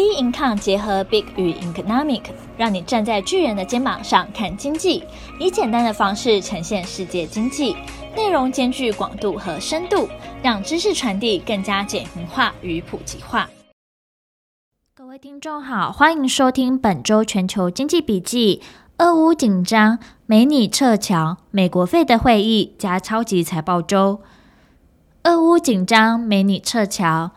B Income 结合 Big 与 Economic，让你站在巨人的肩膀上看经济，以简单的方式呈现世界经济，内容兼具广度和深度，让知识传递更加简明化与普及化。各位听众好，欢迎收听本周全球经济笔记。俄乌紧张，美拟撤侨，美国费的会议加超级财报周。俄乌紧张，美拟撤侨。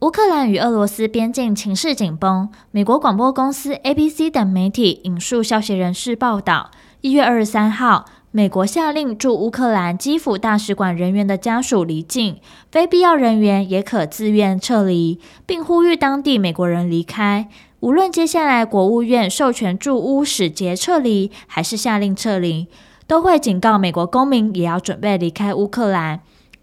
乌克兰与俄罗斯边境情势紧绷。美国广播公司 ABC 等媒体引述消息人士报道，一月二十三号，美国下令驻乌克兰基辅大使馆人员的家属离境，非必要人员也可自愿撤离，并呼吁当地美国人离开。无论接下来国务院授权驻乌使节撤离，还是下令撤离，都会警告美国公民也要准备离开乌克兰。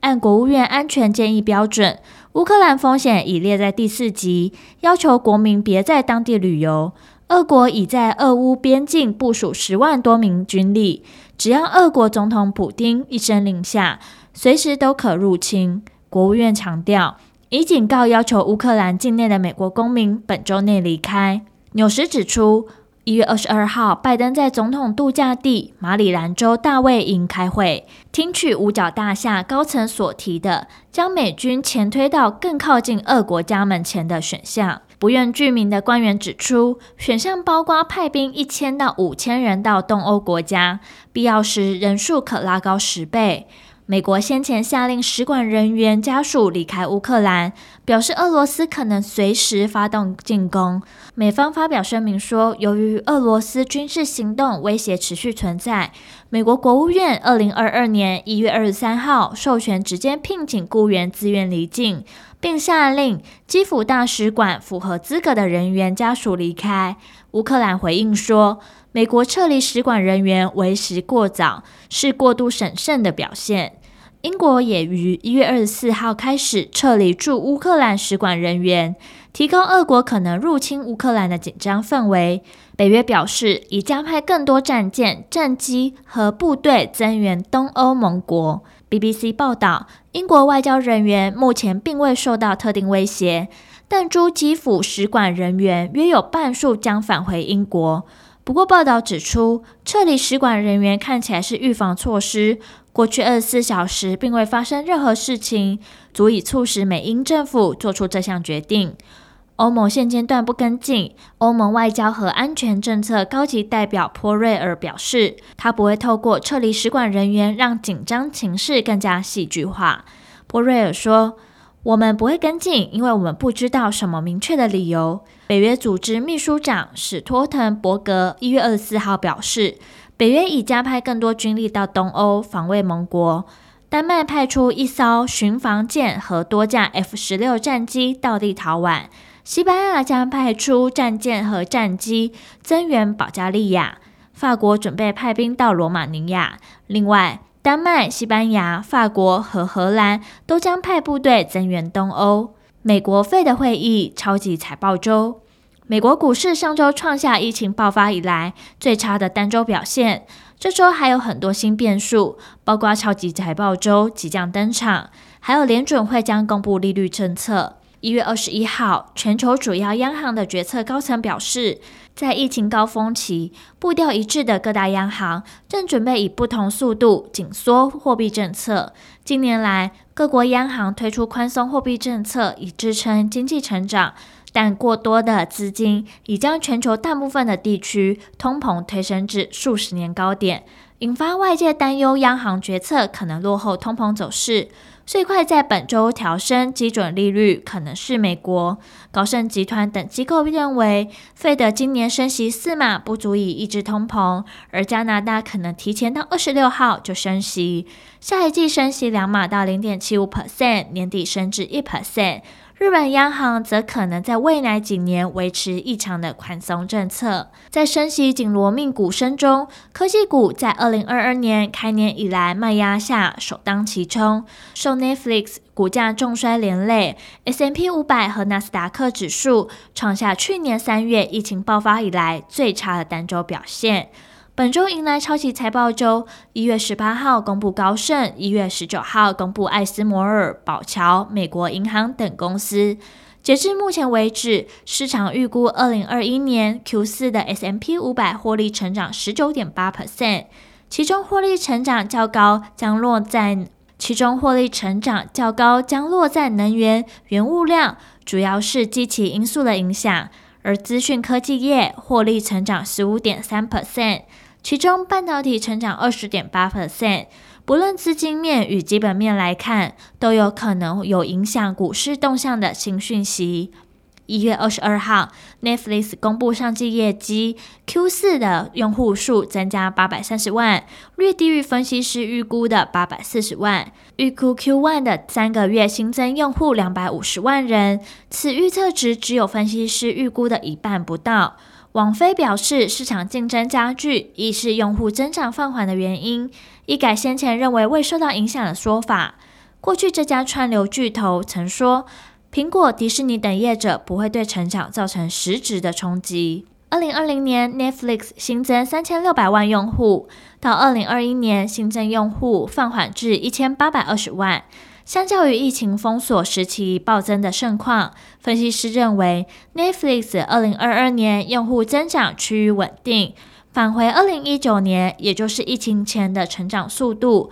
按国务院安全建议标准，乌克兰风险已列在第四级，要求国民别在当地旅游。俄国已在俄乌边境部署十万多名军力，只要俄国总统普丁一声令下，随时都可入侵。国务院强调，已警告要求乌克兰境内的美国公民本周内离开。纽时指出。一月二十二号，拜登在总统度假地马里兰州大卫营开会，听取五角大厦高层所提的将美军前推到更靠近俄国家门前的选项。不愿具名的官员指出，选项包括派兵一千到五千人到东欧国家，必要时人数可拉高十倍。美国先前下令使馆人员家属离开乌克兰，表示俄罗斯可能随时发动进攻。美方发表声明说，由于俄罗斯军事行动威胁持续存在，美国国务院二零二二年一月二十三号授权直接聘请雇员自愿离境，并下令基辅大使馆符合资格的人员家属离开。乌克兰回应说，美国撤离使馆人员为时过早，是过度审慎的表现。英国也于一月二十四号开始撤离驻乌克兰使馆人员，提高俄国可能入侵乌克兰的紧张氛围。北约表示，已加派更多战舰、战机和部队增援东欧盟国。BBC 报道，英国外交人员目前并未受到特定威胁，但驻基辅使馆人员约有半数将返回英国。不过，报道指出，撤离使馆人员看起来是预防措施。过去二十四小时并未发生任何事情，足以促使美英政府做出这项决定。欧盟现阶段不跟进。欧盟外交和安全政策高级代表波瑞尔表示，他不会透过撤离使馆人员让紧张情势更加戏剧化。波瑞尔说。我们不会跟进，因为我们不知道什么明确的理由。北约组织秘书长史托滕伯格一月二十四号表示，北约已加派更多军力到东欧防卫盟国。丹麦派出一艘巡防舰和多架 F 十六战机到立陶宛。西班牙将派出战舰和战机增援保加利亚。法国准备派兵到罗马尼亚。另外，丹麦、西班牙、法国和荷兰都将派部队增援东欧。美国费的会议超级财报周，美国股市上周创下疫情爆发以来最差的单周表现。这周还有很多新变数，包括超级财报周即将登场，还有联准会将公布利率政策。一月二十一号，全球主要央行的决策高层表示，在疫情高峰期，步调一致的各大央行正准备以不同速度紧缩货币政策。近年来，各国央行推出宽松货币政策以支撑经济成长，但过多的资金已将全球大部分的地区通膨推升至数十年高点，引发外界担忧央行决策可能落后通膨走势。最快在本周调升基准利率，可能是美国高盛集团等机构认为，费德今年升息四码不足以抑制通膨，而加拿大可能提前到二十六号就升息，下一季升息两码到零点七五 percent，年底升至一 percent。日本央行则可能在未来几年维持异常的宽松政策。在升息紧锣密鼓声中，科技股在二零二二年开年以来卖压下首当其冲，受 Netflix 股价重摔连累，S&P 五百和纳斯达克指数创下去年三月疫情爆发以来最差的单周表现。本周迎来超级财报周，一月十八号公布高盛，一月十九号公布艾斯摩尔、宝桥、美国银行等公司。截至目前为止，市场预估二零二一年 Q 四的 S M P 五百获利成长十九点八 percent，其中获利成长较高将落在其中获利成长较高将落在能源、原物料，主要是基期因素的影响，而资讯科技业获利成长十五点三 percent，其中半导体成长二十点八 percent。不论资金面与基本面来看，都有可能有影响股市动向的新讯息。一月二十二号，Netflix 公布上季业绩，Q 四的用户数增加八百三十万，略低于分析师预估的八百四十万。预估 Q one 的三个月新增用户两百五十万人，此预测值只有分析师预估的一半不到。网飞表示，市场竞争加剧，亦是用户增长放缓的原因。一改先前认为未受到影响的说法。过去这家串流巨头曾说，苹果、迪士尼等业者不会对成长造成实质的冲击。二零二零年，Netflix 新增三千六百万用户，到二零二一年新增用户放缓至一千八百二十万。相较于疫情封锁时期暴增的盛况，分析师认为 Netflix 二零二二年用户增长趋于稳定，返回二零一九年，也就是疫情前的成长速度。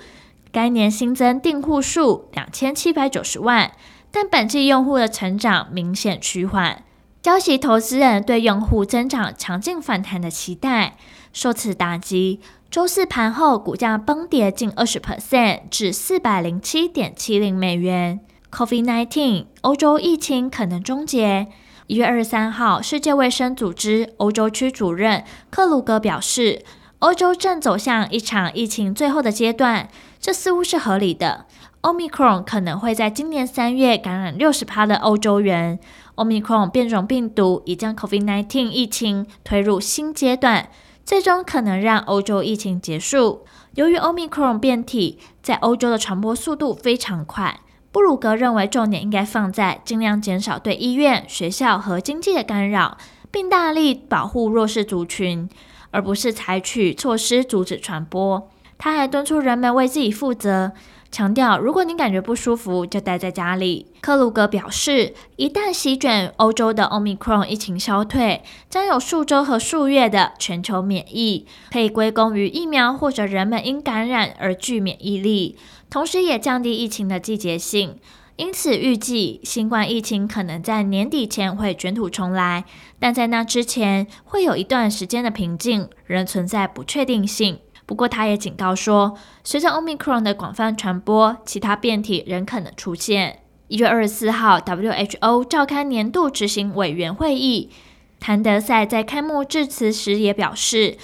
该年新增订户数两千七百九十万，但本季用户的成长明显趋缓，浇熄投资人对用户增长强劲反弹的期待。受此打击。周四盘后，股价崩跌近二十 percent 至四百零七点七零美元。COVID-19，欧洲疫情可能终结。一月二十三号，世界卫生组织欧洲区主任克鲁格表示，欧洲正走向一场疫情最后的阶段，这似乎是合理的。Omicron 可能会在今年三月感染六十趴的欧洲人。Omicron 变种病毒已将 COVID-19 疫情推入新阶段。最终可能让欧洲疫情结束。由于 Omicron 变体在欧洲的传播速度非常快，布鲁格认为重点应该放在尽量减少对医院、学校和经济的干扰，并大力保护弱势族群，而不是采取措施阻止传播。他还敦促人们为自己负责。强调，如果你感觉不舒服，就待在家里。克鲁格表示，一旦席卷欧洲的 Omicron 疫情消退，将有数周和数月的全球免疫，可以归功于疫苗或者人们因感染而具免疫力，同时也降低疫情的季节性。因此，预计新冠疫情可能在年底前会卷土重来，但在那之前会有一段时间的平静，仍存在不确定性。不过，他也警告说，随着 Omicron 的广泛传播，其他变体仍可能出现。一月二十四号，WHO 召开年度执行委员会议，谭德赛在开幕致辞时也表示，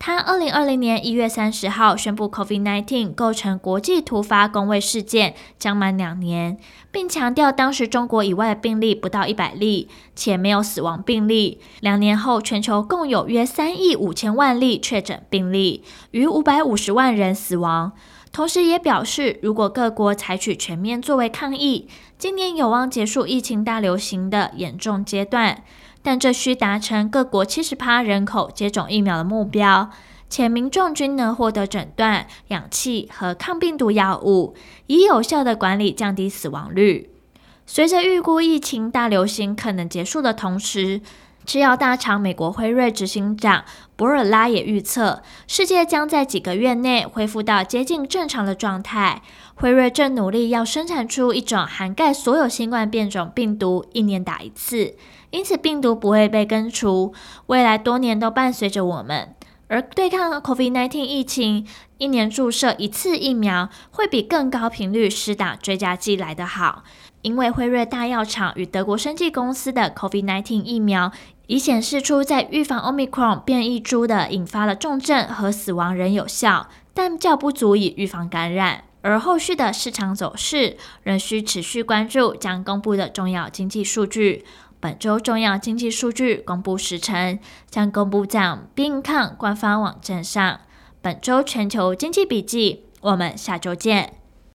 他二零二零年一月三十号宣布，COVID-19 构成国际突发公卫事件将满两年，并强调当时中国以外病例不到一百例，且没有死亡病例。两年后，全球共有约三亿五千万例确诊病例，逾五百五十万人死亡。同时，也表示如果各国采取全面作为抗疫，今年有望结束疫情大流行的严重阶段。但这需达成各国七十趴人口接种疫苗的目标，且民众均能获得诊断、氧气和抗病毒药物，以有效的管理降低死亡率。随着预估疫情大流行可能结束的同时，制药大厂美国辉瑞执行长博尔拉也预测，世界将在几个月内恢复到接近正常的状态。辉瑞正努力要生产出一种涵盖所有新冠变种病毒，一年打一次。因此，病毒不会被根除，未来多年都伴随着我们。而对抗 COVID-19 疫情，一年注射一次疫苗会比更高频率施打追加剂来得好。因为辉瑞大药厂与德国生技公司的 COVID-19 疫苗已显示出在预防 Omicron 变异株的引发了重症和死亡仍有效，但较不足以预防感染。而后续的市场走势仍需持续关注将公布的重要经济数据。本周重要经济数据公布时程将公布在 bin con 官方网站上。本周全球经济笔记，我们下周见。